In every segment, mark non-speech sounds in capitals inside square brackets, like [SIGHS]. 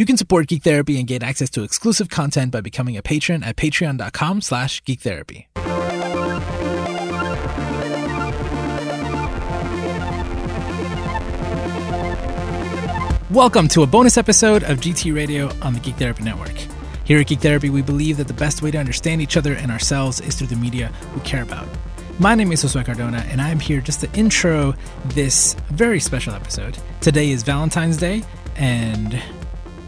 You can support Geek Therapy and gain access to exclusive content by becoming a patron at patreon.com slash geektherapy. Welcome to a bonus episode of GT Radio on the Geek Therapy Network. Here at Geek Therapy, we believe that the best way to understand each other and ourselves is through the media we care about. My name is Josue Cardona, and I'm here just to intro this very special episode. Today is Valentine's Day, and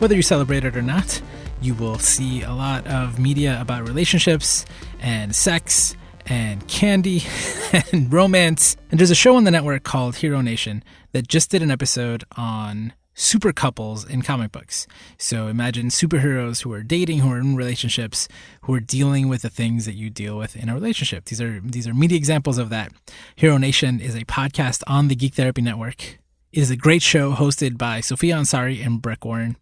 whether you celebrate it or not, you will see a lot of media about relationships and sex and candy [LAUGHS] and romance. And there's a show on the network called Hero Nation that just did an episode on super couples in comic books. So imagine superheroes who are dating, who are in relationships, who are dealing with the things that you deal with in a relationship. These are these are media examples of that. Hero Nation is a podcast on the Geek Therapy Network. It is a great show hosted by Sophia Ansari and Breck Warren.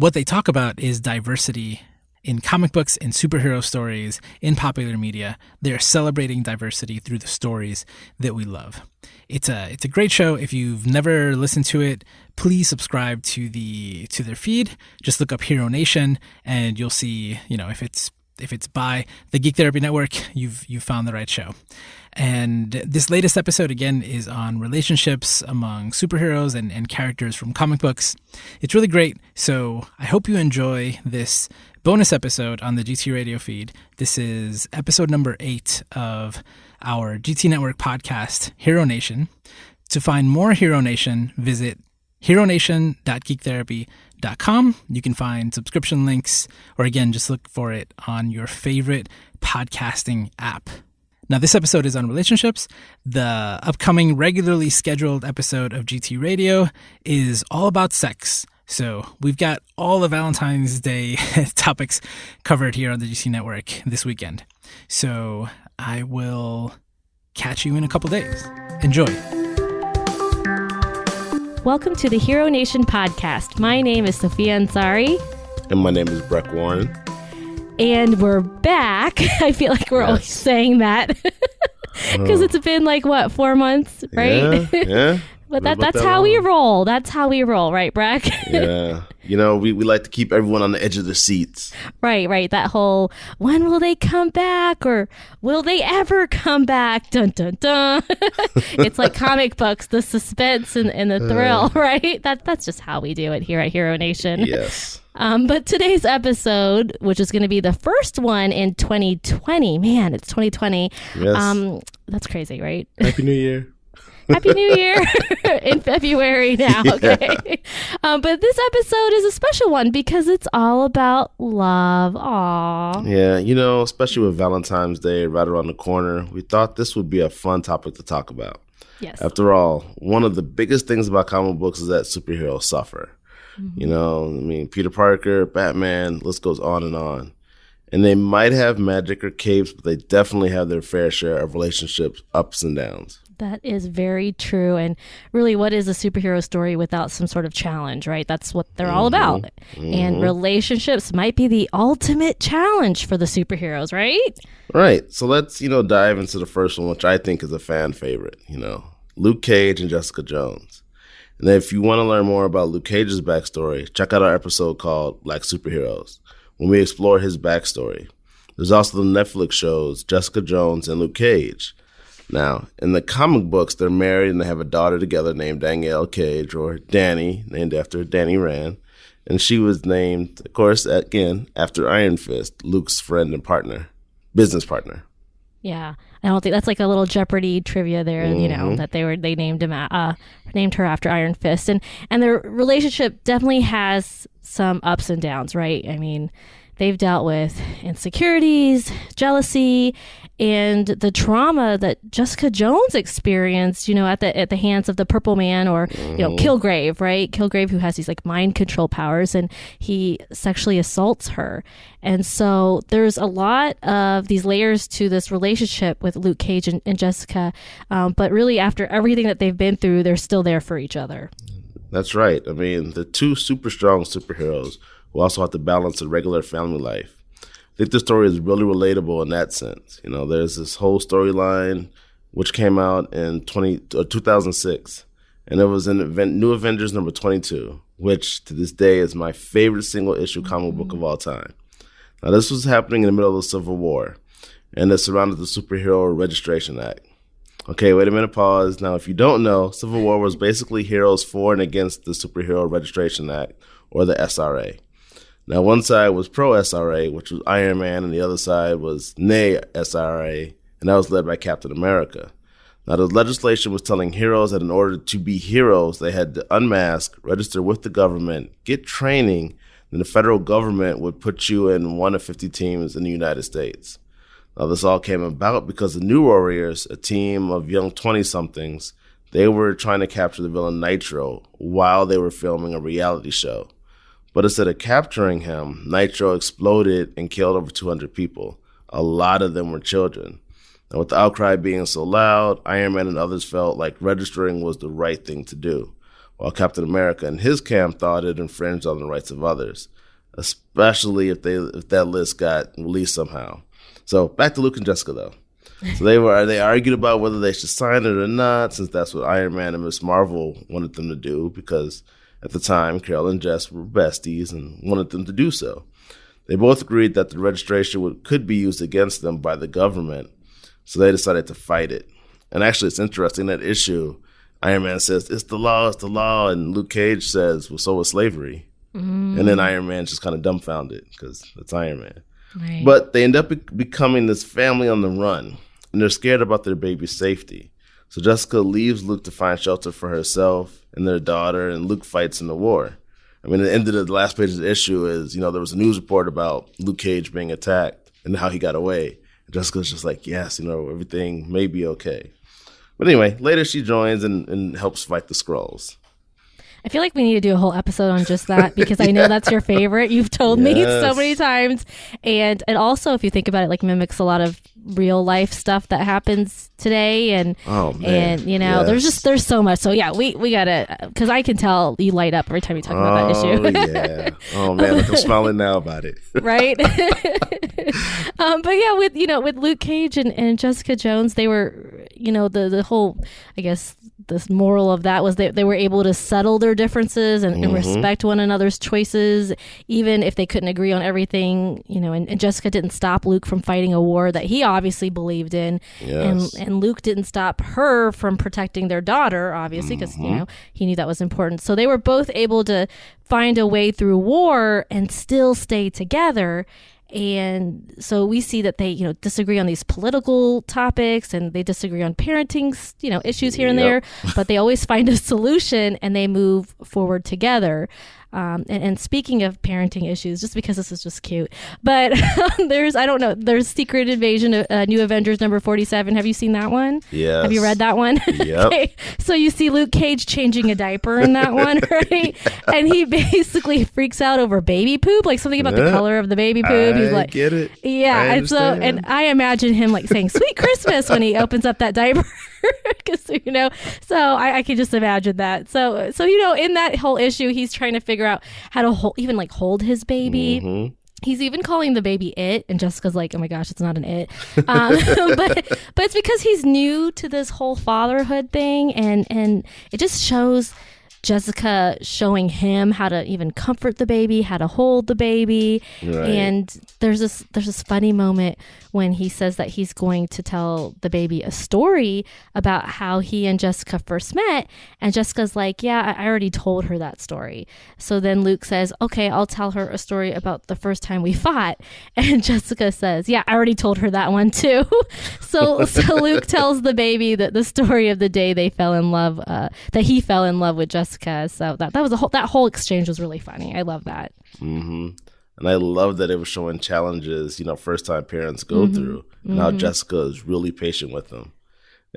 What they talk about is diversity in comic books, in superhero stories, in popular media. They're celebrating diversity through the stories that we love. It's a it's a great show. If you've never listened to it, please subscribe to the to their feed. Just look up Hero Nation, and you'll see you know if it's if it's by the Geek Therapy Network, you've you've found the right show. And this latest episode again is on relationships among superheroes and, and characters from comic books. It's really great. So I hope you enjoy this bonus episode on the GT Radio feed. This is episode number eight of our GT Network podcast, Hero Nation. To find more Hero Nation, visit heronation.geektherapy.com. You can find subscription links, or again, just look for it on your favorite podcasting app. Now, this episode is on relationships. The upcoming regularly scheduled episode of GT Radio is all about sex. So, we've got all the Valentine's Day [LAUGHS] topics covered here on the GT Network this weekend. So, I will catch you in a couple days. Enjoy. Welcome to the Hero Nation podcast. My name is Sophia Ansari. And my name is Breck Warren. And we're back. [LAUGHS] I feel like we're yes. always saying that [LAUGHS] because uh, it's been like, what, four months, right? Yeah. [LAUGHS] yeah. but that, that's that how long. we roll. That's how we roll, right, Breck? yeah. You know, we, we like to keep everyone on the edge of their seats. Right, right. That whole when will they come back or will they ever come back? Dun dun dun. it's like comic books, the suspense and, and the thrill, uh, right? That that's just how we do it here at Hero Nation. Yes. Um, but today's episode, which is going to be the first one in 2020, man, it's 2020. Yes. Um, that's crazy, right? Happy New Year. [LAUGHS] Happy New Year [LAUGHS] in February now. Okay. Yeah. Um, but this episode is a special one because it's all about love. Aww. Yeah, you know, especially with Valentine's Day right around the corner, we thought this would be a fun topic to talk about. Yes. After all, one of the biggest things about comic books is that superheroes suffer. Mm-hmm. You know, I mean, Peter Parker, Batman, list goes on and on. And they might have magic or capes, but they definitely have their fair share of relationships, ups and downs. That is very true. And really, what is a superhero story without some sort of challenge, right? That's what they're mm-hmm. all about. Mm-hmm. And relationships might be the ultimate challenge for the superheroes, right? Right. So let's, you know, dive into the first one, which I think is a fan favorite, you know, Luke Cage and Jessica Jones. And if you want to learn more about Luke Cage's backstory, check out our episode called Black Superheroes, when we explore his backstory. There's also the Netflix shows Jessica Jones and Luke Cage now, in the comic books, they're married and they have a daughter together named Danielle Cage, or Danny, named after Danny Rand. And she was named, of course, again, after Iron Fist, Luke's friend and partner, business partner. Yeah, I don't think that's like a little Jeopardy trivia there. Mm-hmm. You know mm-hmm. that they were they named him uh named her after Iron Fist, and and their relationship definitely has some ups and downs, right? I mean, they've dealt with insecurities, jealousy, and the trauma that Jessica Jones experienced, you know, at the at the hands of the Purple Man or you know mm-hmm. Kilgrave, right? Kilgrave, who has these like mind control powers, and he sexually assaults her, and so there's a lot of these layers to this relationship with Luke Cage and, and Jessica, um, but really after everything that they've been through, they're still there for each other. That's right. I mean, the two super strong superheroes who also have to balance a regular family life I think the story is really relatable in that sense. You know, there's this whole storyline which came out in 20, uh, 2006, and it was in event, New Avengers number 22, which to this day is my favorite single issue comic book of all time. Now, this was happening in the middle of the Civil War, and it surrounded the Superhero Registration Act. Okay, wait a minute, pause. Now, if you don't know, Civil War was basically heroes for and against the Superhero Registration Act, or the SRA. Now, one side was pro SRA, which was Iron Man, and the other side was nay SRA, and that was led by Captain America. Now, the legislation was telling heroes that in order to be heroes, they had to unmask, register with the government, get training, then the federal government would put you in one of 50 teams in the United States. Now, this all came about because the New Warriors, a team of young 20 somethings, they were trying to capture the villain Nitro while they were filming a reality show. But instead of capturing him, Nitro exploded and killed over 200 people. A lot of them were children. And with the outcry being so loud, Iron Man and others felt like registering was the right thing to do, while Captain America and his camp thought it infringed on the rights of others, especially if they if that list got released somehow. So back to Luke and Jessica though. So they were they argued about whether they should sign it or not, since that's what Iron Man and Miss Marvel wanted them to do, because at the time Carol and Jess were besties and wanted them to do so. They both agreed that the registration would, could be used against them by the government, so they decided to fight it. And actually, it's interesting that issue. Iron Man says it's the law, it's the law, and Luke Cage says, "Well, so was slavery." Mm. And then Iron Man just kind of dumbfounded because it's Iron Man. Right. But they end up be- becoming this family on the run, and they're scared about their baby's safety. So Jessica leaves Luke to find shelter for herself and their daughter, and Luke fights in the war. I mean, the end of the last page of the issue is, you know, there was a news report about Luke Cage being attacked and how he got away. And Jessica's just like, yes, you know, everything may be okay. But anyway, later she joins and, and helps fight the Skrulls. I feel like we need to do a whole episode on just that because I know [LAUGHS] that's your favorite. You've told yes. me so many times. And it also, if you think about it, like mimics a lot of real life stuff that happens today and oh, and you know yes. there's just there's so much. So yeah we we gotta because i can tell you light up every time you talk oh, about that issue. Yeah. [LAUGHS] Oh man like i'm smiling now about it. [LAUGHS] Right? [LAUGHS] Um, but yeah with you know with luke cage and, and jessica jones they were you know the the whole i guess the moral of that was that they were able to settle their differences and, mm-hmm. and, respect one another's choices, even if they couldn't agree on everything. You know, and, and, Jessica didn't stop Luke from fighting a war that he obviously believed in, yes. and and Luke didn't stop her from protecting their daughter, obviously, because mm-hmm. you know he knew that was important. So they were both able to find a way through war and still stay together and so we see that they you know disagree on these political topics and they disagree on parenting you know issues here and yep. there but they always find a solution and they move forward together um, and, and, speaking of parenting issues, just because this is just cute, but [LAUGHS] there's I don't know there's Secret Invasion, uh, New Avengers number forty seven. Have you seen that one? Yeah. Have you read that one? [LAUGHS] Yep. okay. So you see Luke Cage changing a diaper in that one, [LAUGHS] right? yeah. And he basically freaks out over baby poop, like something about yeah. the color of the baby poop. I He's like, get it. Yeah. and so and I imagine him like saying "Sweet Christmas" when he opens up that diaper. [LAUGHS] because you know so I, I can just imagine that so so you know in that whole issue he's trying to figure out how to hold, even like hold his baby mm-hmm. He's even calling the baby it, and Jessica's like, "Oh my gosh, it's not an it," um, [LAUGHS] but but it's because he's new to this whole fatherhood thing, and and it just shows Jessica showing him how to even comfort the baby, how to hold the baby. Right. And there's this there's this funny moment when he says that he's going to tell the baby a story about how he and Jessica first met. And Jessica's like, Yeah, I already told her that story. So then Luke says, Okay, I'll tell her a story about the first time we fought. [LAUGHS] And Jessica says, Yeah, I already told her that one too. [LAUGHS] so so Luke tells the baby that the story of the day they fell in love, uh, that he fell in love with Jessica. So that that was a whole that whole exchange was really funny. I love that. Mm-hmm. And I love that it was showing challenges, you know, first time parents go mm-hmm. through. And mm-hmm. how Jessica is really patient with them.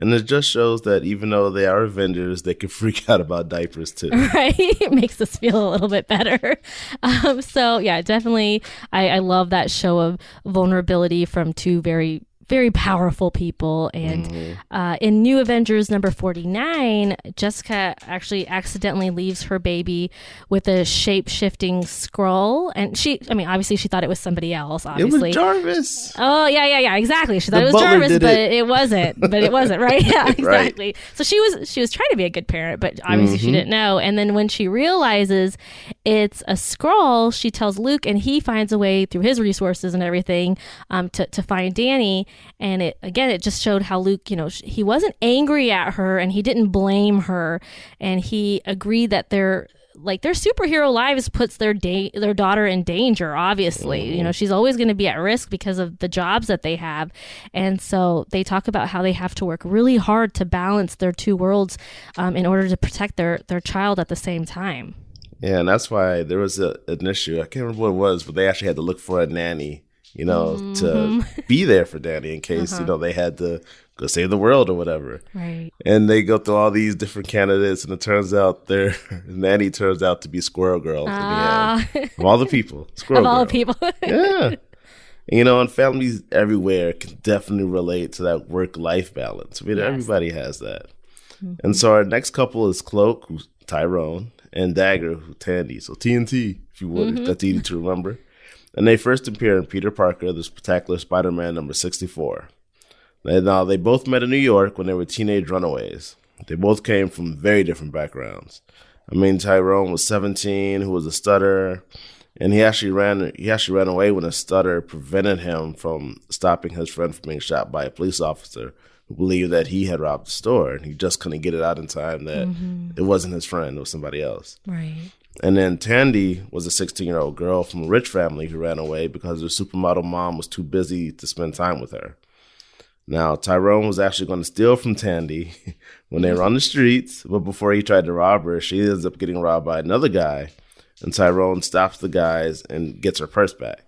And it just shows that even though they are Avengers, they can [LAUGHS] freak out about diapers too. [LAUGHS] Right. it makes us feel a little bit better. [LAUGHS] Um, so, yeah, definitely. I, I love that show of vulnerability from two very very powerful people. And mm-hmm. uh, in New Avengers number 49, Jessica actually accidentally leaves her baby with a shape shifting Skrull. And she, I mean, obviously she thought it was somebody else, obviously. It was Jarvis. Oh, yeah, yeah, yeah, exactly. She thought the it was Jarvis, but it. it. wasn't. But it wasn't, right? [LAUGHS] Yeah, exactly. right. So she was, she was trying to be a good parent, but obviously mm-hmm. she didn't know. And then when she realizes it's a Skrull, she tells Luke, and he finds a way through his resources and everything um, to, to find Danny. And it again, it just showed how Luke, you know, he wasn't angry at her and he didn't blame her, and he agreed that their like their superhero lives puts their da- their daughter in danger obviously. Mm-hmm. you know she's always going to be at risk because of the jobs that they have. And so they talk about how they have to work really hard to balance their two worlds um, in order to protect their their child at the same time. Yeah and that's why there was a, an issue. I can't remember what it was but they actually had to look for a nanny you know, mm-hmm. to [LAUGHS] be there for Danny in case, uh-huh. you know, they had to go save the world or whatever. Right. And they go through all these different candidates, and it turns out their [LAUGHS] nanny turns out to be Squirrel Girl uh. in the end. Of all the people, [LAUGHS] Squirrel of Girl. all the people. yeah. You know, and families everywhere can definitely relate to that work life balance. I mean, yes. everybody has that. Mm-hmm. And so our next couple is Cloak, who's Tyrone, and Dagger, who's Tandy. So TNT, if you would, mm-hmm. that's easy to remember and they first appear in Peter Parker, the Spectacular Spider Man number 64. now, they both met in New York when they were teenage runaways. They both came from very different backgrounds. I mean, Tyrone was 17, who was a stutterer, and he actually ran he actually ran away when a stutter prevented him from stopping his friend from being shot by a police officer believed that he had robbed the store, and he just couldn't get it out in time that mm-hmm. it wasn't his friend; it was somebody else. Right. And then Tandy was a 16 year old girl from a rich family who ran away because her supermodel mom was too busy to spend time with her. Now, Tyrone was actually going to steal from Tandy [LAUGHS] when they were on the streets, but before he tried to rob her, she ends up getting robbed by another guy, and Tyrone stops the guys and gets her purse back.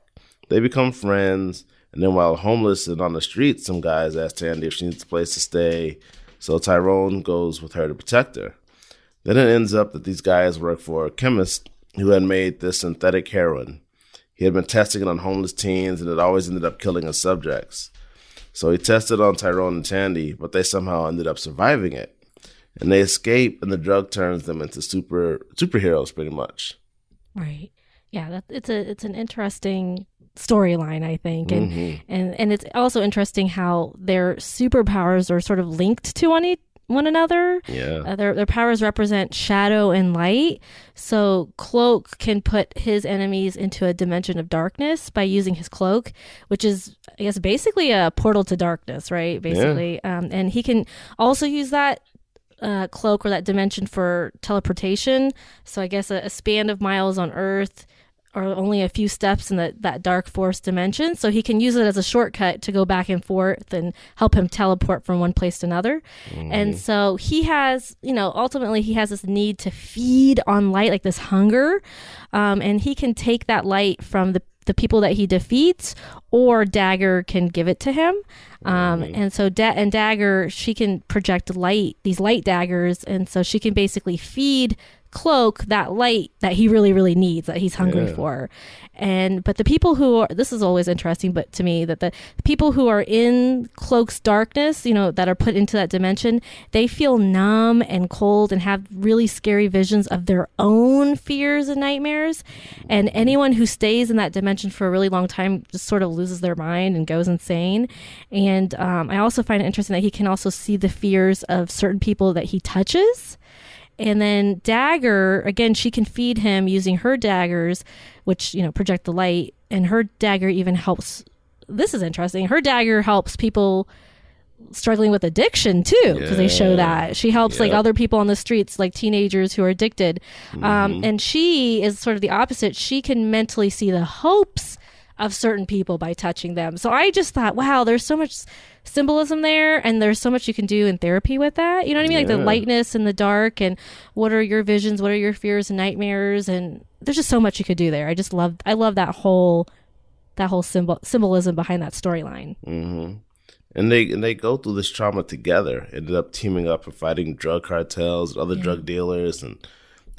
They become friends, and then while homeless and on the street, some guys ask Tandy if she needs a place to stay, so Tyrone goes with her to protect her. Then it ends up that these guys work for a chemist who had made this synthetic heroin. He had been testing it on homeless teens and it always ended up killing his subjects. So he tested on Tyrone and Tandy, but they somehow ended up surviving it. And they escape and the drug turns them into super superheroes pretty much. Right. Yeah, that, it's a it's an interesting storyline, I think, and mm-hmm. and and it's also interesting how their superpowers are sort of linked to one one another. Yeah. Uh, their their powers represent shadow and light. So cloak can put his enemies into a dimension of darkness by using his cloak, which is I guess basically a portal to darkness, right? Basically, yeah. um, and he can also use that uh, cloak or that dimension for teleportation. So I guess a, a span of miles on Earth are only a few steps in the, that dark force dimension. So he can use it as a shortcut to go back and forth and help him teleport from one place to another. Mm-hmm. And so he has, you know, ultimately he has this need to feed on light, like this hunger. Um, and he can take that light from the the people that he defeats, or Dagger can give it to him. Um, mm-hmm. And so, da- and Dagger, she can project light, these light daggers, and so she can basically feed cloak that light that he really really needs that he's hungry yeah. for. And but the people who are this is always interesting but to me that the people who are in cloak's darkness you know that are put into that dimension they feel numb and cold and have really scary visions of their own fears and nightmares. And anyone who stays in that dimension for a really long time just sort of loses their mind and goes insane. And um, i also find it interesting that he can also see the fears of certain people that he touches and then Dagger, again, she can feed him using her daggers, which, you know, project the light. And her dagger even helps. This is interesting. Her dagger helps people struggling with addiction too because yeah. they show that she helps yep. like other people on the streets like teenagers who are addicted um, mm-hmm. um, and she is sort of the opposite she can mentally see the hopes of certain people by touching them. So I just thought, wow, there's so much symbolism there and there's so much you can do in therapy with that. You know what I mean? Yeah. Like the lightness and the dark and what are your visions, what are your fears and nightmares and there's just so much you could do there. I just love I love that whole that whole symbol symbolism behind that storyline. hmm And they and they go through this trauma together. Ended up teaming up and fighting drug cartels and other yeah. drug dealers and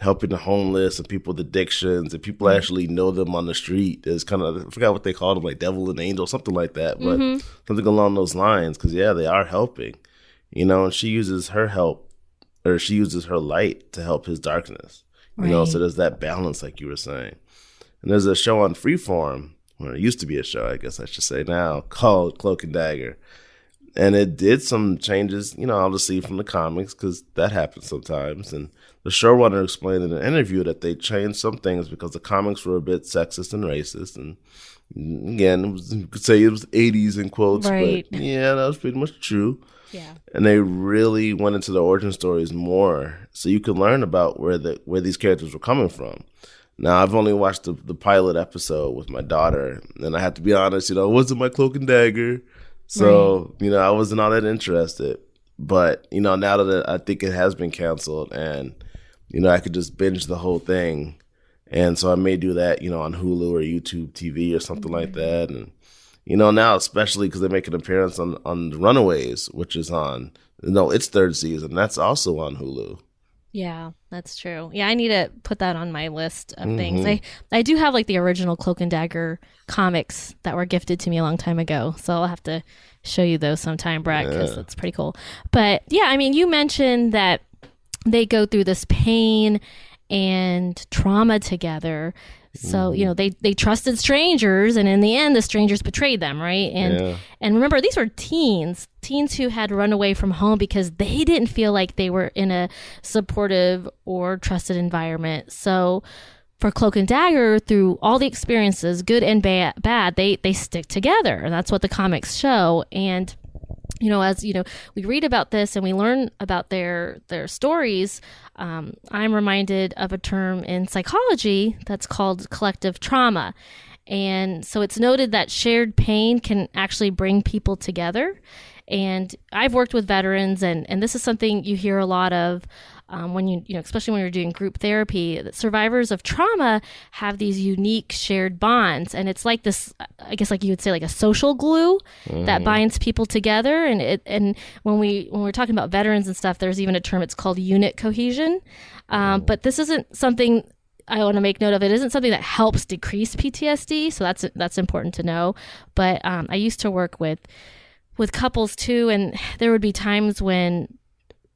helping the homeless and people with addictions and people actually know them on the street. It's kind of I forgot what they called them, like devil and angel, something like that, but Mm-hmm. something along those lines. Because yeah, they are helping, you know. And she uses her help, or she uses her light to help his darkness. You know, so there's that balance, like you were saying. And there's a show on Freeform, or it used to be a show, I guess I should say now, called Cloak and Dagger. And it did some changes, you know, obviously from the comics, because that happens sometimes. And the showrunner explained in an interview that they changed some things because the comics were a bit sexist and racist. And again, it was, you could say it was 80s in quotes, Right. but yeah, that was pretty much true Yeah. and they really went into the origin stories more, so you could learn about where the where these characters were coming from. Now, I've only watched the, the pilot episode with my daughter, and I have to be honest, you know, it wasn't my cloak and dagger, so you know, I wasn't all that interested. But you know, now that I think it has been canceled, and you know, I could just binge the whole thing, and so I may do that, you know, on Hulu or YouTube TV or something like mm-hmm. that, and you know now especially because they make an appearance on on the runaways which is on no its third season. That's also on hulu. Yeah, that's true. Yeah, I need to put that on my list of things. Mm-hmm. I I do have like the original Cloak and Dagger comics that were gifted to me a long time ago, so I'll have to show you those sometime, Brad, because that's pretty cool. But yeah, I mean, you mentioned that they go through this pain and trauma together. So you mm-hmm. know they they trusted strangers, and in the end, the strangers betrayed them, right? And Yeah. and remember, these were teens, teens who had run away from home because they didn't feel like they were in a supportive or trusted environment. So for Cloak and Dagger, through all the experiences, good and ba- bad, they they stick together, and that's what the comics show. And you know, as you know, we read about this and we learn about their their stories. Um, I'm reminded of a term in psychology that's called collective trauma, and so it's noted that shared pain can actually bring people together. And I've worked with veterans, and and this is something you hear a lot of. Um, when you, you know, especially when you're doing group therapy, that survivors of trauma have these unique shared bonds, and it's like this. I guess, like you would say, like a social glue that binds people together. And it, and when we when we're talking about veterans and stuff, there's even a term. It's called unit cohesion. Um, but this isn't something I want to make note of. It isn't something that helps decrease PTSD, so that's that's important to know. But um, I used to work with with couples too, and there would be times when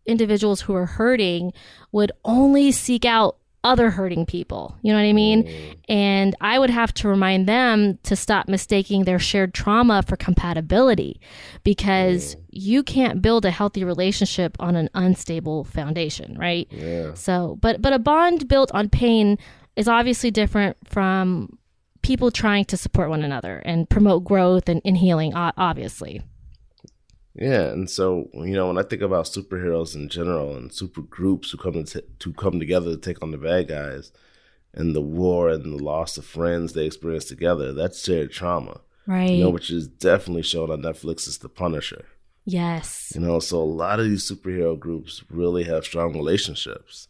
individuals who are hurting would only seek out other hurting people. You know what I mean? Mm. And I would have to remind them to stop mistaking their shared trauma for compatibility because you can't build a healthy relationship on an unstable foundation, right? yeah So, but but a bond built on pain is obviously different from people trying to support one another and promote growth and, and healing obviously. Yeah and so you know when i think about superheroes in general and super groups who come to, to come together to take on the bad guys and the war and the loss of friends they experience together that's shared trauma Right. you know which is definitely shown on netflix is the punisher yes. you know so a lot of these superhero groups really have strong relationships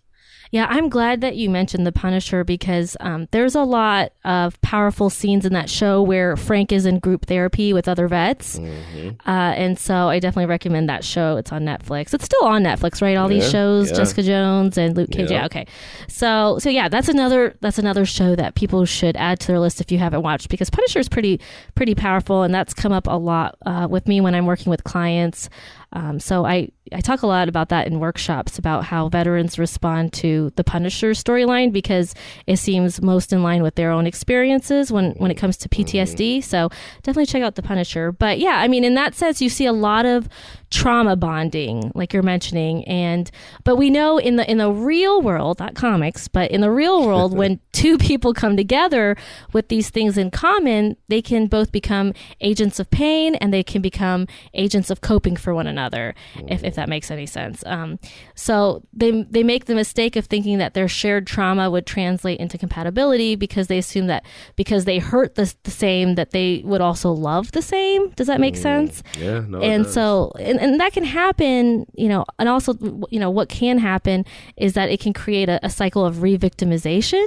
Yeah, I'm glad that you mentioned The Punisher because um, there's a lot of powerful scenes in that show where Frank is in group therapy with other vets. Mm-hmm. Uh, and so I definitely recommend that show. It's on Netflix. It's still on Netflix, right? All these shows, yeah. Jessica Jones and Luke Cage. Yeah. Yeah, okay. So so yeah, that's another that's another show that people should add to their list if you haven't watched because Punisher is pretty pretty powerful and that's come up a lot uh, with me when I'm working with clients. Um, so I, I talk a lot about that in workshops about how veterans respond to the Punisher storyline because it seems most in line with their own experiences when, when it comes to PTSD. So definitely check out the Punisher. But yeah, I mean, in that sense, you see a lot of trauma bonding, like you're mentioning, and but we know in the in the real world, not comics, but in the real [LAUGHS] world, when two people come together with these things in common, they can both become agents of pain and they can become agents of coping for one another, if, if that makes any sense. Um, so they they make the mistake of thinking that their shared trauma would translate into compatibility because they assume that because they hurt the, the same that they would also love the same. Does that make sense? yeah no and so and, and that can happen you know and also you know what can happen is that it can create a, a cycle of re-victimization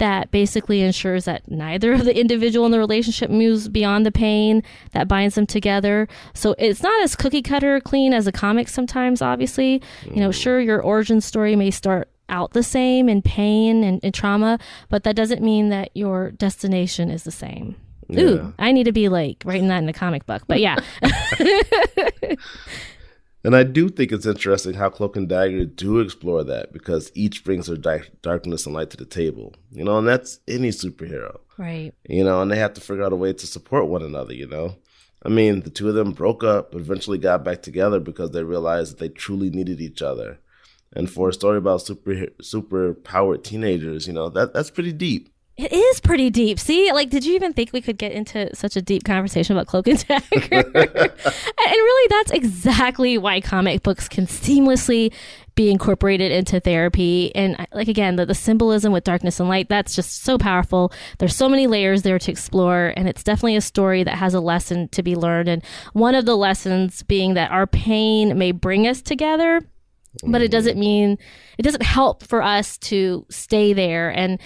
that basically ensures that neither of the individual in the relationship moves beyond the pain that binds them together. So it's not as cookie cutter clean as a comic sometimes obviously. You know mm. sure your origin story may start out the same in pain and, and trauma, but that doesn't mean that your destination is the same. Yeah. Ooh, I need to be like writing that in a comic book. But yeah. [LAUGHS] And I do think it's interesting how Cloak and Dagger do explore that because each brings their di- darkness and light to the table, you know, and that's any superhero, right. you know, and they have to figure out a way to support one another, you know. I mean, the two of them broke up, but eventually got back together because they realized that they truly needed each other. And for a story about super super powered teenagers, you know, that that's pretty deep. It is pretty deep. See, like, did you even think we could get into such a deep conversation about Cloak and [LAUGHS] Dagger? and really, that's exactly why comic books can seamlessly be incorporated into therapy. And like again, the, the symbolism with darkness and light, that's just so powerful. There's so many layers there to explore, and it's definitely a story that has a lesson to be learned. And one of the lessons being that our pain may bring us together, but it doesn't mm. mean it doesn't help for us to stay there and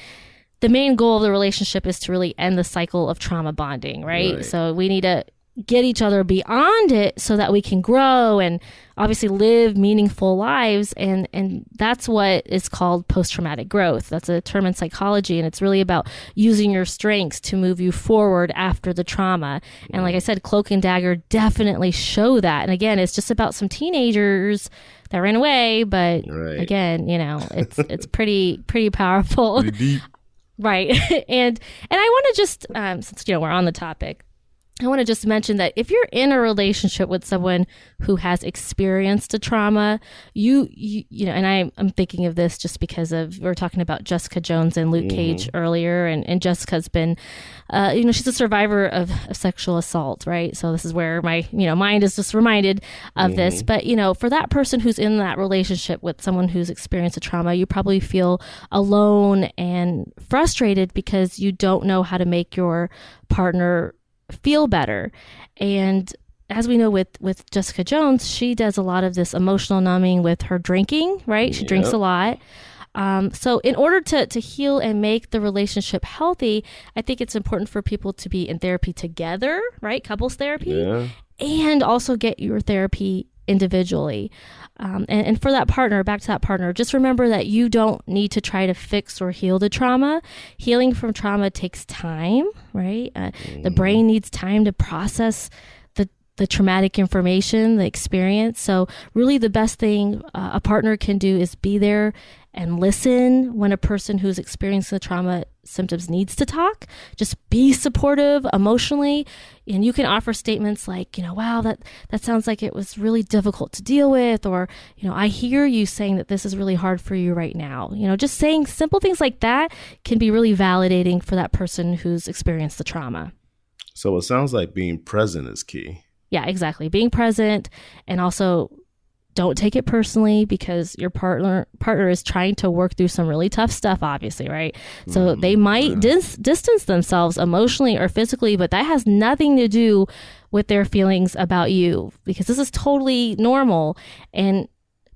the main goal of the relationship is to really end the cycle of trauma bonding, right? Right. So we need to get each other beyond it so that we can grow and obviously live meaningful lives and and that's what is called post-traumatic growth that's a term in psychology and it's really about using your strengths to move you forward after the trauma and like i said cloak and dagger definitely show that and again it's just about some teenagers that ran away but Right. again you know it's it's pretty pretty powerful Right. [LAUGHS] and and I want to just um, since you know we're on the topic, I want to just mention that if you're in a relationship with someone who has experienced a trauma, you you, you know, and I, I'm thinking of this just because of we are talking about Jessica Jones and Luke Cage earlier, and, and Jessica's been, uh, you know, she's a survivor of, of sexual assault, right? So this is where my you know mind is just reminded of this. But you know, for that person who's in that relationship with someone who's experienced a trauma, you probably feel alone and frustrated because you don't know how to make your partner feel better. And as we know with with Jessica Jones, she does a lot of this emotional numbing with her drinking, right? She drinks a lot. Um, so in order to to heal and make the relationship healthy, I think it's important for people to be in therapy together, right? Couples therapy Yeah. and also get your therapy individually. Um, and, and for that partner, back to that partner, just remember that you don't need to try to fix or heal the trauma. Healing from trauma takes time, right? Uh, The brain needs time to process the the traumatic information, the experience. So, really, the best thing uh, a partner can do is be there and listen when a person who's experiencing the trauma symptoms needs to talk. Just be supportive emotionally, and you can offer statements like, you know, wow, that that sounds like it was really difficult to deal with, or you know, I hear you saying that this is really hard for you right now. You know, just saying simple things like that can be really validating for that person who's experienced the trauma. So it sounds like being present is key. Yeah, exactly. Being present and also don't take it personally because your partner partner is trying to work through some really tough stuff obviously right? So they might dis- distance themselves emotionally or physically but that has nothing to do with their feelings about you because this is totally normal. And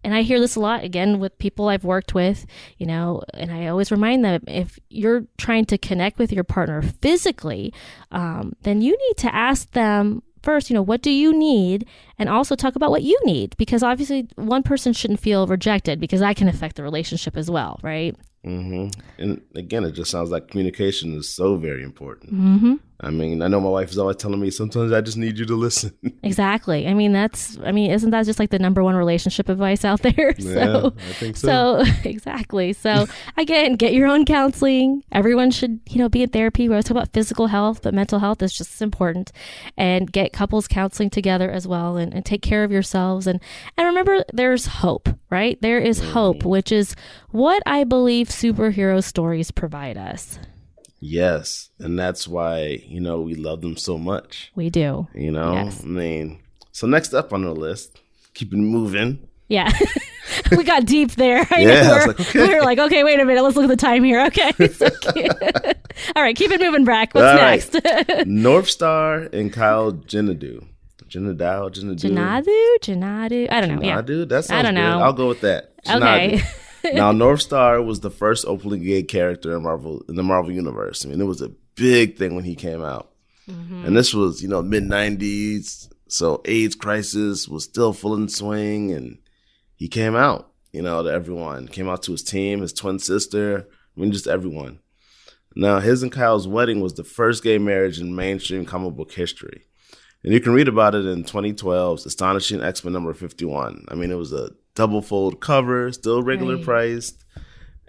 and I hear this a lot again with people I've worked with, you know, and I always remind them if you're trying to connect with your partner physically, um, then you need to ask them first, you know, what do you need? And also talk about what you need because obviously one person shouldn't feel rejected because that can affect the relationship as well, right? Mm-hmm. And again, it just sounds like communication is so very important. Mm-hmm. I mean, I know my wife is always telling me sometimes I just need you to listen. [LAUGHS] Exactly. I mean, that's, I mean, isn't that just like the number one relationship advice out [LAUGHS] there? yeah, so, I think so. So [LAUGHS] exactly. So again, get your own counseling. Everyone should, you know, be in therapy. We always talk about physical health, but mental health is just as important. And get couples counseling together as well, and, and take care of yourselves. And and remember, there's hope, right? There is mm-hmm. hope, which is what I believe superhero stories provide us. Yes, and that's why you know we love them so much. We do. You know, Yes. I mean, so next up on the list, keeping moving. Yeah. [LAUGHS] we got deep there. [LAUGHS] I Yeah, We're, like, okay. we're like, okay, wait a minute. Let's look at the time here. Okay. [LAUGHS] So. All right. Keep it moving, Breck. What's All right. next? North Star and Kyle Jinadu. Jinadao, Jinadu. Janadu? Janadu? I don't know. Yeah. Jinadu? That sounds I don't good. know. I'll go with that. Okay. Now, North Star was the first openly gay character in Marvel in the Marvel universe. I mean, it was a big thing when he came out, Mm-hmm. and this was you know mid '90s, so AIDS crisis was still full in swing, and he came out, you know, to everyone. Came out to his team, his twin sister. I mean, just everyone. Now, his and Kyle's wedding was the first gay marriage in mainstream comic book history. And you can read about it in 2012's Astonishing X Men number 51. I mean, it was a double fold cover, still regular right. priced.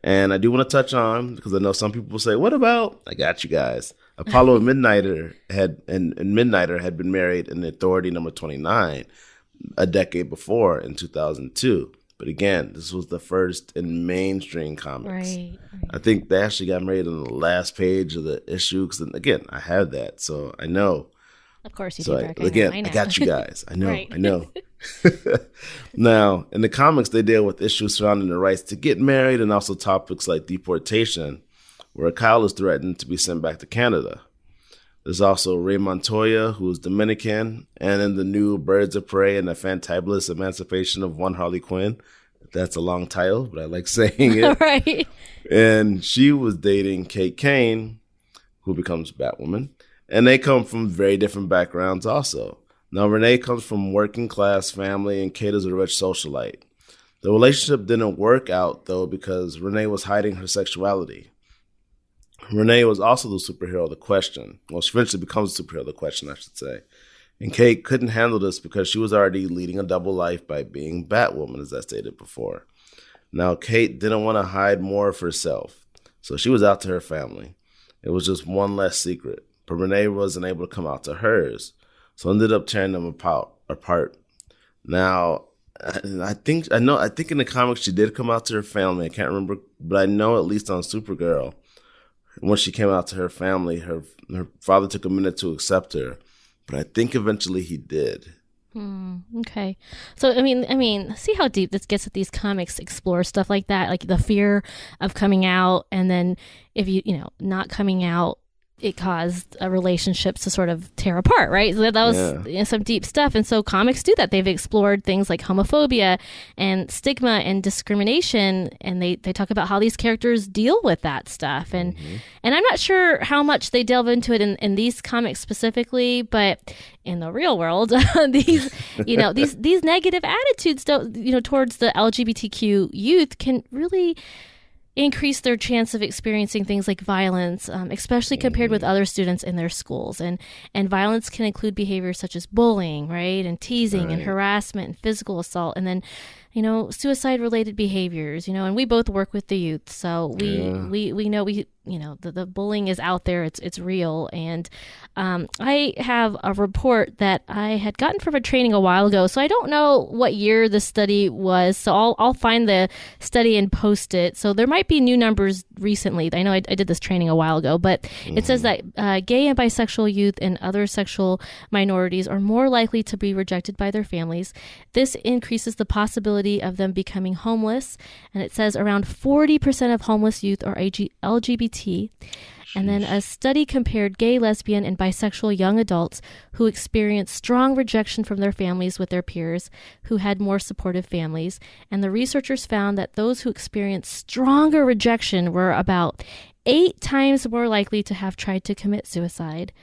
And I do want to touch on, because I know some people say, what about? I got you guys. [LAUGHS] Apollo and Midnighter had, and, and Midnighter had been married in Authority number 29 a decade before in 2002. But again, this was the first in mainstream comics. Right, right. I think they actually got married on the last page of the issue. Because again, I have that, so I know. Of course, you so do. I, again, I, I, got you [LAUGHS] guys. I know. I know. [LAUGHS] now, in the comics, they deal with issues surrounding the rights to get married and also topics like deportation, where Kyle is threatened to be sent back to Canada. There's also Ray Montoya, who is Dominican, and in the new Birds of Prey and the Fantabulous Emancipation of One Harley Quinn. That's a long title, but I like [LAUGHS] saying it. [LAUGHS] right. And she was dating Kate Kane, who becomes Batwoman. And they come from very different backgrounds also. Now, Renee comes from working class family and Kate is a rich socialite. The relationship didn't work out, though, because Renee was hiding her sexuality. Renee was also the superhero of the question. Well, she eventually becomes the superhero of the question, I should say. And Kate couldn't handle this because she was already leading a double life by being Batwoman, as I stated before. Now, Kate didn't want to hide more of herself, so she was out to her family. It was just one less secret, but Renee wasn't able to come out to hers, so I ended up tearing them apart. apart. Now, I think I know. I think in the comics she did come out to her family. I can't remember, but I know at least on Supergirl, when she came out to her family, her her father took a minute to accept her, but I think eventually he did. Hmm, okay, so I mean, I mean, see how deep this gets. That these comics explore stuff like that, like the fear of coming out, and then if you, you know, not coming out it caused uh, relationships to sort of tear apart, right? So that, was yeah. you know, some deep stuff. And so comics do that. They've explored things like homophobia and stigma and discrimination, and they, they talk about how these characters deal with that stuff. And mm-hmm. and I'm not sure how much they delve into it in, in these comics specifically, but in the real world, [LAUGHS] these you know these [LAUGHS] these negative attitudes don't you know towards the LGBTQ youth can really increase their chance of experiencing things like violence, um, especially compared with mm-hmm. other students in their schools. And and violence can include behaviors such as bullying, right, and teasing right. and harassment and physical assault, and then you know suicide related behaviors. You know, and we both work with the youth, so we yeah. we we know we you know the, the bullying is out there it's it's real and um, i have a report that i had gotten from a training a while ago so i don't know what year the study was so i'll, I'll find the study and post it so there might be new numbers recently i know i, I did this training a while ago but mm-hmm. it says that uh, gay and bisexual youth and other sexual minorities are more likely to be rejected by their families this increases the possibility of them becoming homeless. And it says around 40% of homeless youth are lgbt and then a study compared gay, lesbian, and bisexual young adults who experienced strong rejection from their families with their peers who had more supportive families. And the researchers found that those who experienced stronger rejection were about eight times more likely to have tried to commit suicide,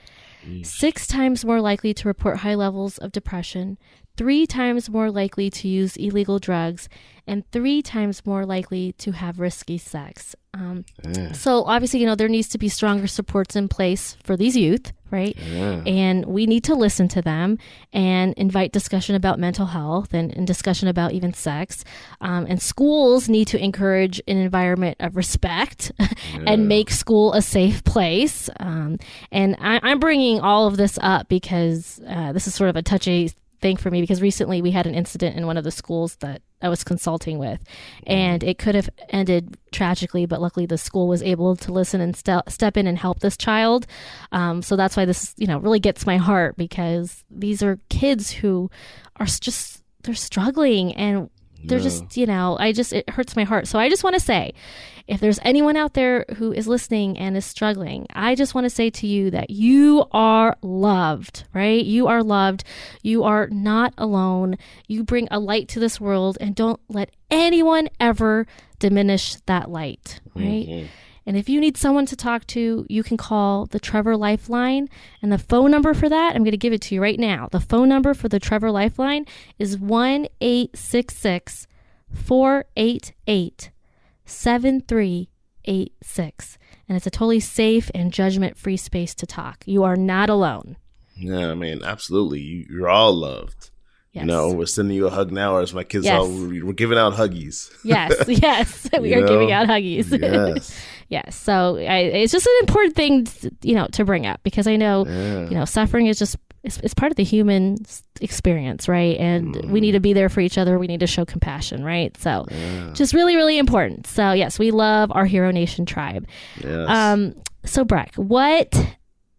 six times more likely to report high levels of depression, three times more likely to use illegal drugs, and three times more likely to have risky sex. Um, yeah. So, obviously, you know, there needs to be stronger supports in place for these youth, right? Yeah. And we need to listen to them and invite discussion about mental health and, and discussion about even sex. Um, and schools need to encourage an environment of respect [LAUGHS] yeah. and make school a safe place. Um, and I, am bringing all of this up because uh, this is sort of a touchy thing for me because recently we had an incident in one of the schools that I was consulting with, and it could have ended tragically, but luckily the school was able to listen and st- step in and help this child. Um, so that's why this, you know, really gets my heart because these are kids who are just they're struggling and they're just, you know, I just it hurts my heart. So I just want to say if there's anyone out there who is listening and is struggling, I just want to say to you that you are loved, right? You are loved. You are not alone. You bring a light to this world and don't let anyone ever diminish that light, right? Mm-hmm. And if you need someone to talk to, you can call the Trevor Lifeline. And the phone number for that, I'm going to give it to you right now. The phone number for the Trevor Lifeline is 1 866 488 7386. And it's a totally safe and judgment free space to talk. You are not alone. Yeah, I mean, absolutely. You, you're all loved. Yes. You know, we're sending you a hug now, or as my kids Yes. all, we're we're giving out huggies. Yes, [LAUGHS] yes. [LAUGHS] we You are giving out huggies. [LAUGHS] Yes. Yes. So I, it's just an important thing, to, you know, to bring up because I know, Yeah. you know, suffering is just it's, it's part of the human experience, right? And we need to be there for each other. We need to show compassion, right? So, just really, really important. So, yes, we love our Hero Nation tribe. Yes. Um, so Breck, what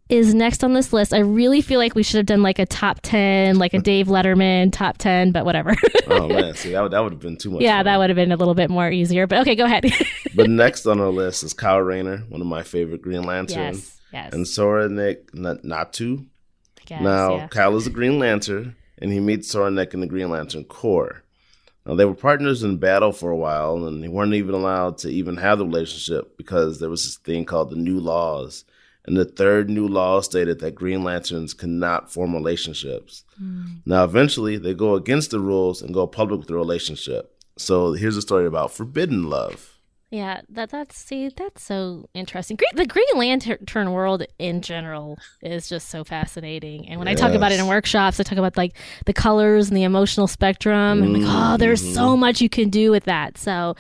is next on this list? I really feel like we should have done like a top ten, like a Dave Letterman top ten, but whatever. [LAUGHS] oh man, [LAUGHS] see that would, that would have been too much. yeah, fun. that would have been a little bit more easier. But okay, go ahead. [LAUGHS] But next on our list is Kyle Rayner, one of my favorite Green Lanterns, yes, yes, and Soranik N- Natu. yes, now, yeah. Kyle is a Green Lantern, and he meets Soranik in the Green Lantern Corps. Now, they were partners in battle for a while, and they weren't even allowed to even have the relationship because there was this thing called the New Laws. And the third new law stated that Green Lanterns cannot form relationships. Now, eventually, they go against the rules and go public with the relationship. So, here's a story about forbidden love. Yeah, that that's see that's so interesting. Green, the Green Lantern world in general is just so fascinating. And when I talk about it in workshops, I talk about like the colors and the emotional spectrum. And like, oh, there's so Mm-hmm. much you can do with that. So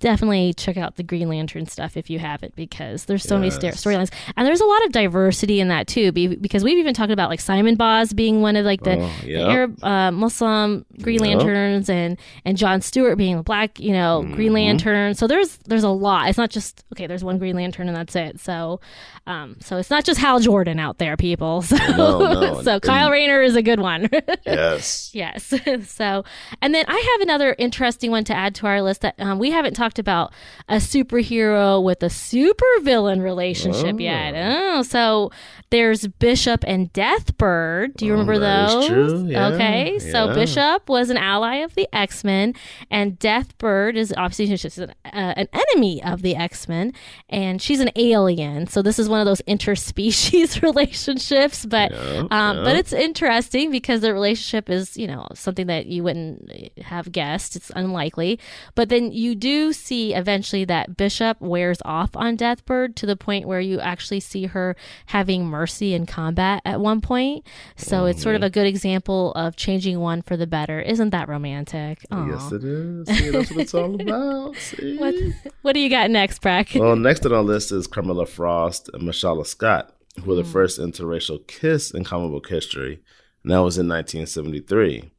definitely check out the Green Lantern stuff if you haven't, because there's so many sto- storylines, and there's a lot of diversity in that too. Be, because we've even talked about like Simon Baz being one of like the, Oh, the. Arab uh, Muslim Green Yep. Lanterns, and and John Stewart being the black, you know, Mm-hmm. Green Lantern. So there's there's a lot. It's not just okay. There's one Green Lantern and that's it. So, um, so it's not just Hal Jordan out there, people. [LAUGHS] So, No, no. [LAUGHS] so Kyle Rayner is a good one. [LAUGHS] Yes. Yes. so, and then I have another interesting one to add to our list that um, we haven't talked about a superhero with a supervillain relationship Oh. yet. Oh, so there's Bishop and Deathbird. Do you remember Oh, those? true. Yeah, Okay. So. Bishop was an ally of the X Men, and Deathbird is obviously she's an, uh, an enemy of the X Men, and she's an alien. So this is one of those interspecies [LAUGHS] relationships, but Yeah, um, yeah. but it's interesting because the relationship is, you know, something that you wouldn't have guessed. It's unlikely. But then you do see eventually that Bishop wears off on Deathbird to the point where you actually see her having mercy in combat at one point. So it's sort of a good example of changing one for the better. Isn't that romantic? Aw. Yes, it is. See, that's what it's all [LAUGHS] about. See? What, what do you got next, Breck? Well, next on our list is Carmilla Frost and M'Shulla Scott, who were Hmm. the first interracial kiss in comic book history. And that was in 1973.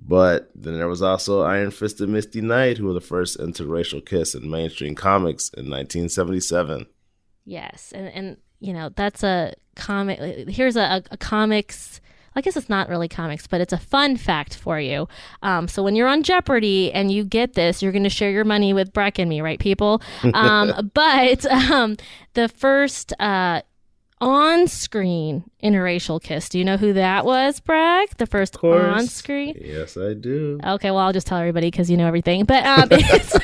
But then there was also Iron Fist and Misty Knight, who were the first interracial kiss in mainstream comics in 1977. Yes, and and you know that's a comic. Here's a, a, comics. I guess it's not really comics, but it's a fun fact for you. Um, so when you're on Jeopardy and you get this, you're going to share your money with Breck and me, right, people? [LAUGHS] Um, but um, the first uh, on-screen interracial kiss. Do you know who that was, Breck? The first Of on-screen. Yes, I do. Okay, well, I'll just tell everybody because you know everything. But um, [LAUGHS] it's,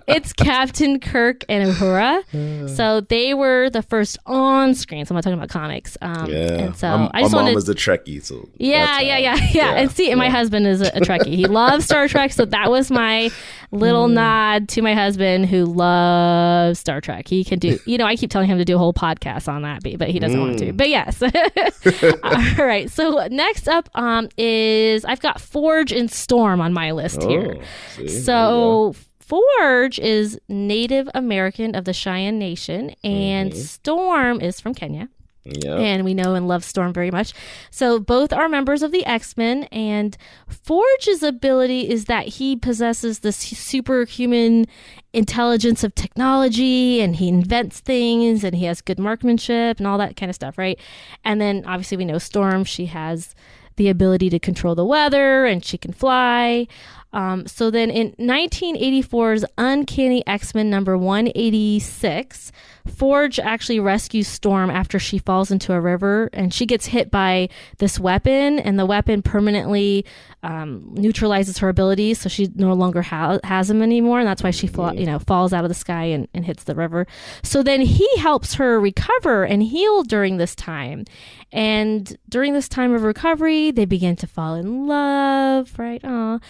[LAUGHS] it's Captain Kirk and Uhura. [SIGHS] So they were the first on screen. So I'm not talking about comics. Um, Yeah. And so my, I just my mom wanted. is a Trekkie, so yeah, that's yeah, [LAUGHS] yeah, yeah, And see, and my husband is a, a Trekkie. He loves Star Trek. So that was my little Hmm. nod to my husband who loves Star Trek. He can do, you know, I keep telling him to do a whole podcast on that, but he doesn't want Hmm. to. But yes. [LAUGHS] All right. So next up um, is I've got Forge and Storm on my list here. Oh, see, you go. So Forge is Native American of the Cheyenne Nation, and Storm is from Kenya. yeah. And we know and love Storm very much. So both are members of the X Men, and Forge's ability is that he possesses this superhuman intelligence of technology, and he invents things, and he has good marksmanship and all that kind of stuff, right? And then obviously we know Storm; she has the ability to control the weather, and she can fly. Um, so then in 1984's Uncanny X Men number 186, Forge actually rescues Storm after she falls into a river and she gets hit by this weapon, and the weapon permanently um, neutralizes her abilities, so she no longer ha- has them anymore, and that's why she you know falls out of the sky and, and hits the river. So then he helps her recover and heal during this time, and during this time of recovery, they begin to fall in love, right? Aw.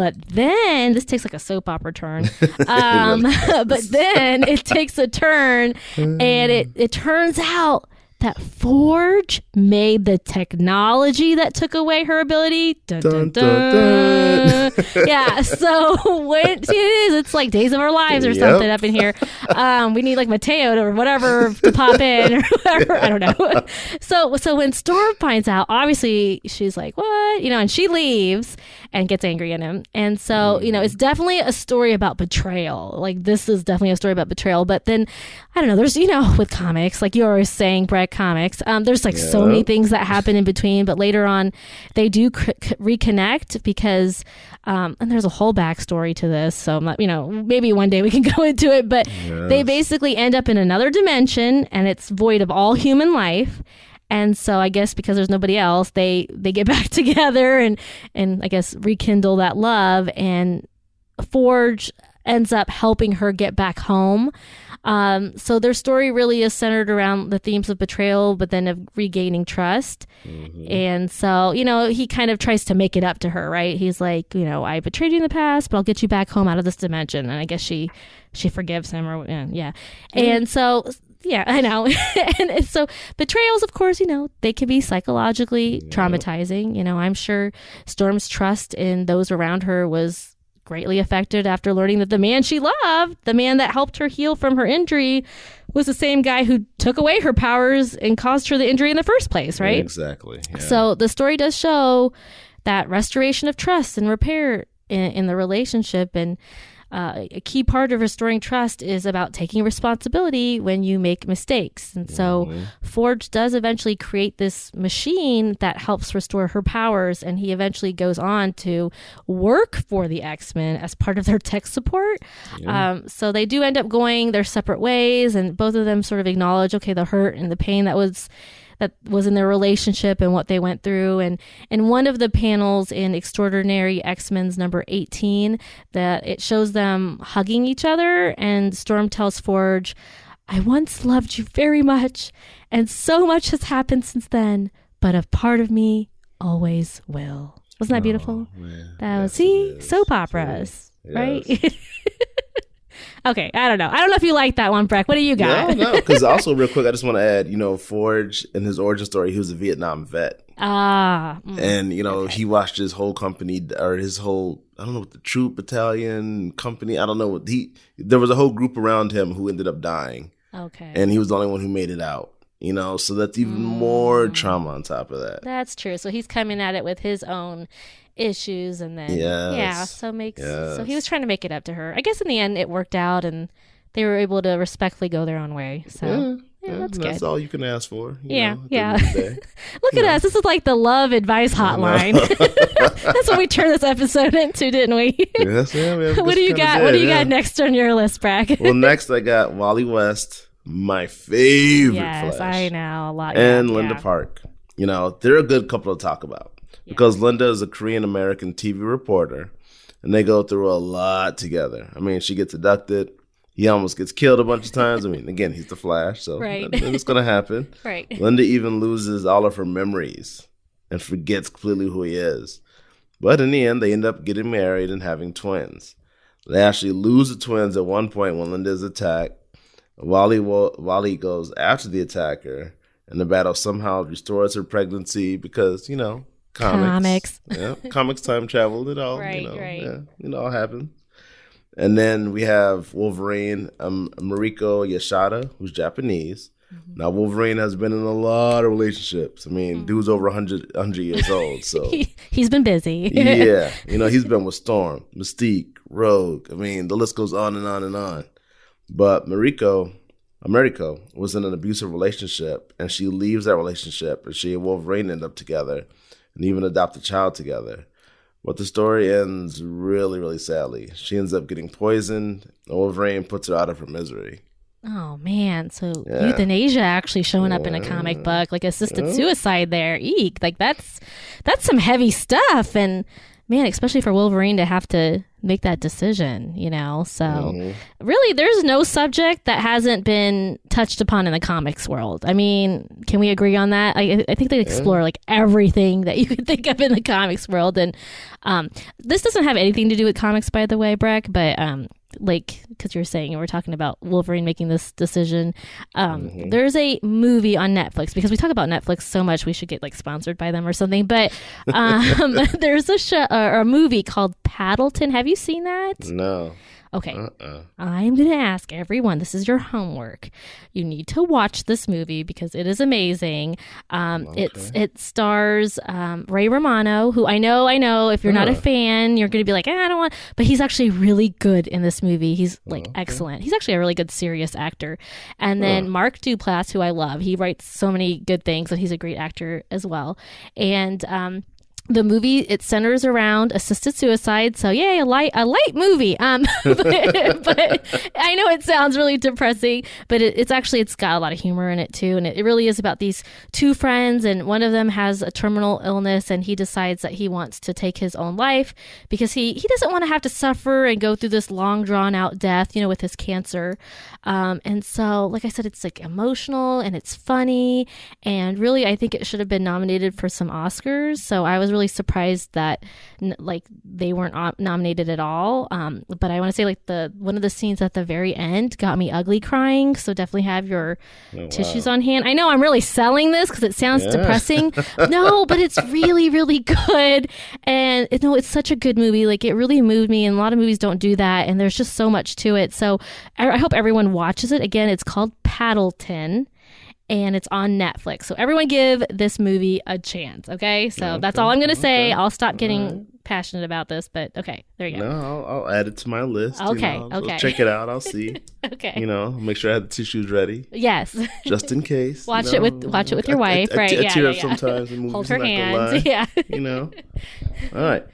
But then this takes like a soap opera turn. [LAUGHS] Um, [LAUGHS] but then it takes a turn, [LAUGHS] and it it turns out that Forge made the technology that took away her ability. Dun, dun, Dun, yeah, so [LAUGHS] when see, it is, it's like Days of Our Lives or Yep. something up in here. Um, we need like Mateo or whatever to pop in or [LAUGHS] whatever. I don't know. [LAUGHS] So so when Storm finds out, obviously she's like, "What?" You know, and she leaves and gets angry at him. And so you know, it's definitely a story about betrayal. Like this is definitely a story about betrayal. But then I don't know. There's you know with comics, like you're always saying, Breck comics. Um, there's like so many things that happen in between. But later on, they do c- reconnect because. Um, and there's a whole backstory to this, so I'm not, you know, maybe one day we can [LAUGHS] go into it. But they basically end up in another dimension, and it's void of all human life. And so I guess because there's nobody else, they they get [LAUGHS] back together and and I guess rekindle that love. And Forge ends up helping her get back home. Um, so their story really is centered around the themes of betrayal, but then of regaining trust. And so, you know, he kind of tries to make it up to her, right? He's like, you know, I betrayed you in the past, but I'll get you back home out of this dimension. And I guess she she forgives him, or yeah, yeah. And so, yeah, I know. [LAUGHS] and, and so, betrayals, of course, you know, they can be psychologically traumatizing. You know, I'm sure Storm's trust in those around her was greatly affected after learning that the man she loved, the man that helped her heal from her injury, was the same guy who took away her powers and caused her the injury in the first place, right? Exactly. yeah. So the story does show that restoration of trust and repair in, in the relationship. And uh, a key part of restoring trust is about taking responsibility when you make mistakes. And so Forge does eventually create this machine that helps restore her powers. And he eventually goes on to work for the X Men as part of their tech support. Um, so they do end up going their separate ways, and both of them sort of acknowledge, okay, the hurt and the pain that was that was in their relationship and what they went through. And and one of the panels in extraordinary x-men's number 18 that it shows them hugging each other and storm tells forge i once loved you very much and so much has happened since then but a part of me always will. Wasn't that beautiful? Oh, man, that was yes, see? soap operas Yes. right [LAUGHS] okay i don't know i don't know if you like that one breck what do you got No, no. Because [LAUGHS] also, real quick, I just want to add, you know, Forge in his origin story, he was a Vietnam vet, ah mm. and you know, he watched his whole company or his whole I don't know what the troop battalion company. I don't know what he. There was a whole group around him who ended up dying, okay and he was the only one who made it out. You know, so that's even more Mm. trauma on top of that. That's true. So he's coming at it with his own issues, and then Yes. yeah, so makes so he was trying to make it up to her. I guess in the end it worked out, and they were able to respectfully go their own way. So Yeah, yeah, that's that's all you can ask for. you Yeah, know, yeah. end of the day. [LAUGHS] Look at us. This is like the love advice hotline. [LAUGHS] that's what we turned this episode into, didn't we? yes, yeah, we [LAUGHS] what do you got? What do you got next on your list, Breck? Well, next I got Wally West, my favorite yes, Flash, I know a lot. and yeah, Linda yeah. Park. You know, they're a good couple to talk about because Linda is a Korean American TV reporter, and they go through a lot together. I mean, she gets abducted. He almost gets killed a bunch of times. I mean, again, he's the Flash, so Right. it's going to happen. [LAUGHS] Right. Linda even loses all of her memories and forgets completely who he is. But in the end, they end up getting married and having twins. They actually lose the twins at one point when Linda is attacked. Wally, wo- Wally goes after the attacker, and the battle somehow restores her pregnancy because, you know, comics. Comics. [LAUGHS] yeah, comics time travel, it all, Right, you know, right. yeah, it all happens. And then we have Wolverine, um, Mariko Yashida, who's Japanese. Mm-hmm. Now, Wolverine has been in a lot of relationships. I mean, dude's over 100, 100 years old. So, [LAUGHS] He, he's been busy. yeah, you know, he's [LAUGHS] been with Storm, Mystique, Rogue. I mean, the list goes on and on and on. But Mariko, Americo, was in an abusive relationship, and she leaves that relationship, and she and Wolverine end up together, and even adopt a child together. But the story ends really, really sadly. She ends up getting poisoned, and Wolverine puts her out of her misery. Oh man, so Yeah. euthanasia actually showing up in a comic book, like assisted suicide there. Eek, like that's that's some heavy stuff. And man, especially for Wolverine to have to make that decision, you know? So, mm-hmm. really, there's no subject that hasn't been touched upon in the comics world. I mean, can we agree on that? I, I think they explore like everything that you [LAUGHS] could think of in the comics world. And um, this doesn't have anything to do with comics, by the way, Breck, but um, like because you're saying we're talking about Wolverine making this decision. Um, mm-hmm. There's a movie on Netflix because we talk about Netflix so much, we should get like sponsored by them or something. But [LAUGHS] um, [LAUGHS] there's a show or a movie called Paddleton. Have you seen that? No. Okay. Uh-uh. I'm going to ask everyone this is your homework. You need to watch this movie because it is amazing. Um, okay. It's It stars um, Ray Romano, who I know, I know, if you're not a fan, you're going to be like, eh, I don't want, but he's actually really good in this movie. He's like okay. excellent. He's actually a really good, serious actor. And then Mark Duplass, who I love, he writes so many good things and he's a great actor as well. And, um, the movie it centers around assisted suicide. So yay a light a light movie. Um [LAUGHS] but, but, i know it sounds really depressing but it, it's actually it's got a lot of humor in it too. And it, it, really is about these two friends and one of them has a terminal illness and he decides that he wants to take his own life because he he doesn't want to have to suffer and go through this long drawn out death you know with his cancer. Um and so like i said it's like emotional and it's funny and really i think it should have been nominated for some oscars. So i was really really surprised that like they weren't nominated at all. Um, but I want to say like the one of the scenes at the very end got me ugly crying. So definitely have your oh, tissues wow. on hand. I know I'm really selling this because it sounds yeah. depressing. [LAUGHS] no, but it's really really good, and know it's such a good movie. Like it really moved me, and a lot of movies don't do that. And there's just so much to it. So I, I hope everyone watches it. Again, it's called Paddleton and it's on Netflix. So everyone give this movie a chance, okay? So okay. that's all I'm going to say. I'll stop getting right. passionate about this, but okay, there you go. No, I'll, I'll add it to my list. Okay, you know, okay. check it out. I'll see. [LAUGHS] okay. You know, make sure I have the tissues ready. Yes. Just in case. watch you know? it with watch it with your wife, I, I, right? I, yeah, tear yeah, up yeah. sometimes. [LAUGHS] Hold her hand. Yeah. You know. All right.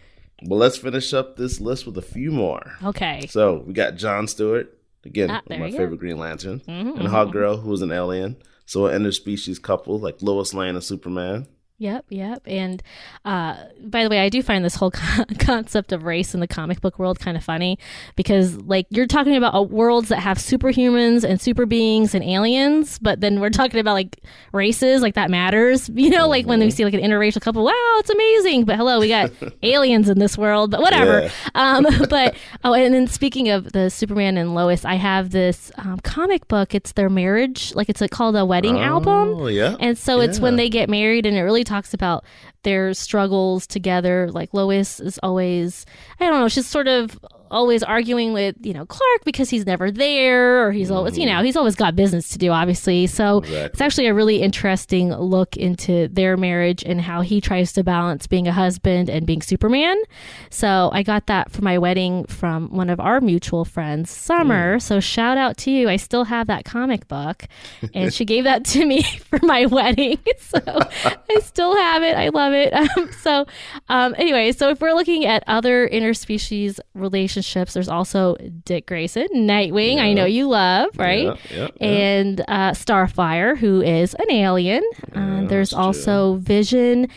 Well, let's finish up this list with a few more. Okay. So we got John Stewart again, ah, my favorite go. Green Lantern, mm-hmm, and Hawk Girl, who was an alien. So an interspecies couple like Lois Lane and Superman. Yep, yep. And uh, by the way, I do find this whole [LAUGHS] concept of race in the comic book world kind of funny because, like, you're talking about uh, worlds that have superhumans and super beings and aliens, but then we're talking about like races, like that matters. [LAUGHS] You know, like when we mm-hmm. see like an interracial couple, wow, it's amazing. But hello, we got [LAUGHS] aliens in this world, but whatever. Yeah. Um, but oh, and then speaking of the Superman and Lois, I have this um, comic book. It's their marriage, like it's called a wedding oh, album. Yeah, and so yeah. it's when they get married, and it really talks about their struggles together. Like Lois is always, I don't know, she's sort of always arguing with you know Clark because he's never there or he's always mm-hmm. you know he's always got business to do obviously. So exactly. it's actually a really interesting look into their marriage and how he tries to balance being a husband and being Superman. So I got that for my wedding from one of our mutual friends Summer. Mm. so shout out to you. I still have that comic book and she [LAUGHS] gave that to me [LAUGHS] for my wedding. [LAUGHS] So I still have it. I love it. Um, so um, anyway so if we're looking at other interspecies relationships relationships. There's also Dick Grayson, Nightwing, yeah. I know you love, right? Yeah, yeah, and uh, Starfire, who is an alien. Uh, there's also true. Vision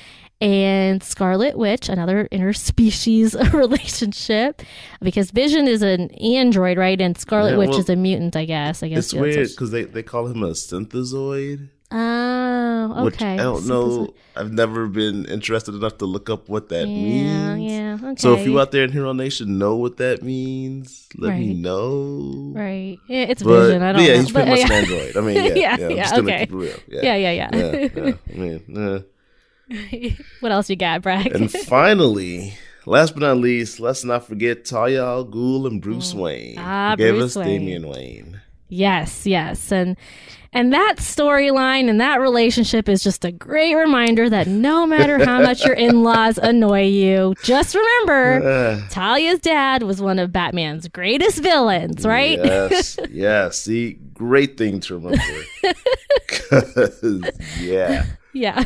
and Scarlet Witch, another interspecies [LAUGHS] relationship, because Vision is an android, right? And Scarlet Witch well, is a mutant, I guess. I guess it's weird because they, they call him a synthezoid. Oh, okay. Which I don't know. I've never been interested enough to look up what that yeah, means. Yeah, okay. So if you out there in Hero Nation know what that means, let right. me know. Right. Yeah, it's but, Vision. I don't know. yeah, know. he's pretty but, much yeah. an android. I mean, [LAUGHS] yeah, yeah, yeah, yeah okay. Yeah. yeah, yeah, yeah. I mean, uh. [LAUGHS] what else you got, Breck? and [LAUGHS] finally, last but not least, let's not forget Talia al Ghul and Bruce mm. Wayne. Ah, gave Bruce us Wayne. Damian Wayne. Yes, yes. And and that storyline and that relationship is just a great reminder that no matter how [LAUGHS] much your in laws annoy you, just remember Talia's dad was one of Batman's greatest villains, right? Yes, [LAUGHS] yes. See, great thing to remember. [LAUGHS] yeah. Yeah.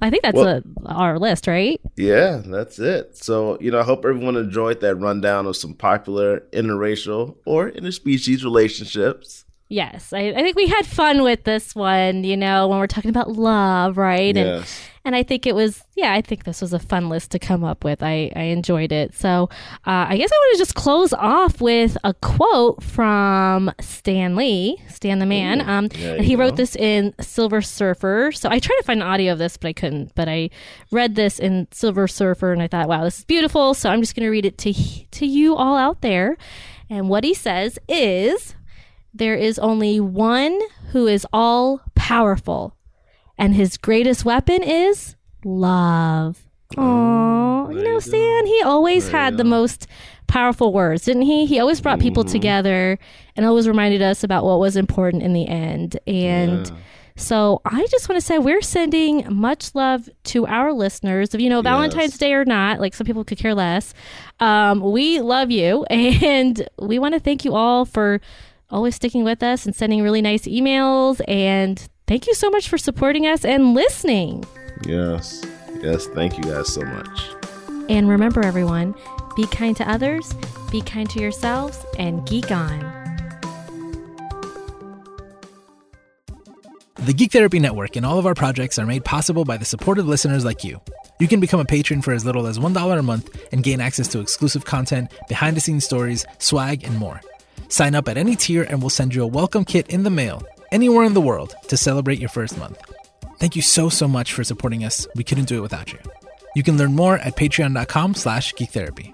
I think that's well, a, our list, right? Yeah, that's it. So, you know, I hope everyone enjoyed that rundown of some popular interracial or interspecies relationships. Yes, I, I think we had fun with this one, you know, when we're talking about love, right? Yes. And and I think it was, yeah, I think this was a fun list to come up with. I, I enjoyed it. So uh, I guess I want to just close off with a quote from Stan Lee, Stan the man. Ooh, um, and he you wrote this in Silver Surfer. So I tried to find an audio of this, but I couldn't. But I read this in Silver Surfer, and I thought, wow, this is beautiful. So I'm just going to read it to to you all out there. And what he says is, there is only one who is all powerful and his greatest weapon is love. Aww. you know, Stan, he always had the most powerful words, didn't he? He always brought people together and always reminded us about what was important in the end. And so I just want to say we're sending much love to our listeners. If you know, Valentine's Day or not, like some people could care less. Um, we love you [LAUGHS] and we want to thank you all for always sticking with us and sending really nice emails. And thank you so much for supporting us and listening. Yes. Yes. Thank you guys so much. And remember, everyone, be kind to others, be kind to yourselves, and geek on. The Geek Therapy Network and all of our projects are made possible by the supportive listeners like you. You can become a patron for as little as $1 a month and gain access to exclusive content, behind the scenes stories, swag, and more. Sign up at any tier and we'll send you a welcome kit in the mail anywhere in the world to celebrate your first month. Thank you so, so much for supporting us. We couldn't do it without you. You can learn more at patreon.com slash geektherapy.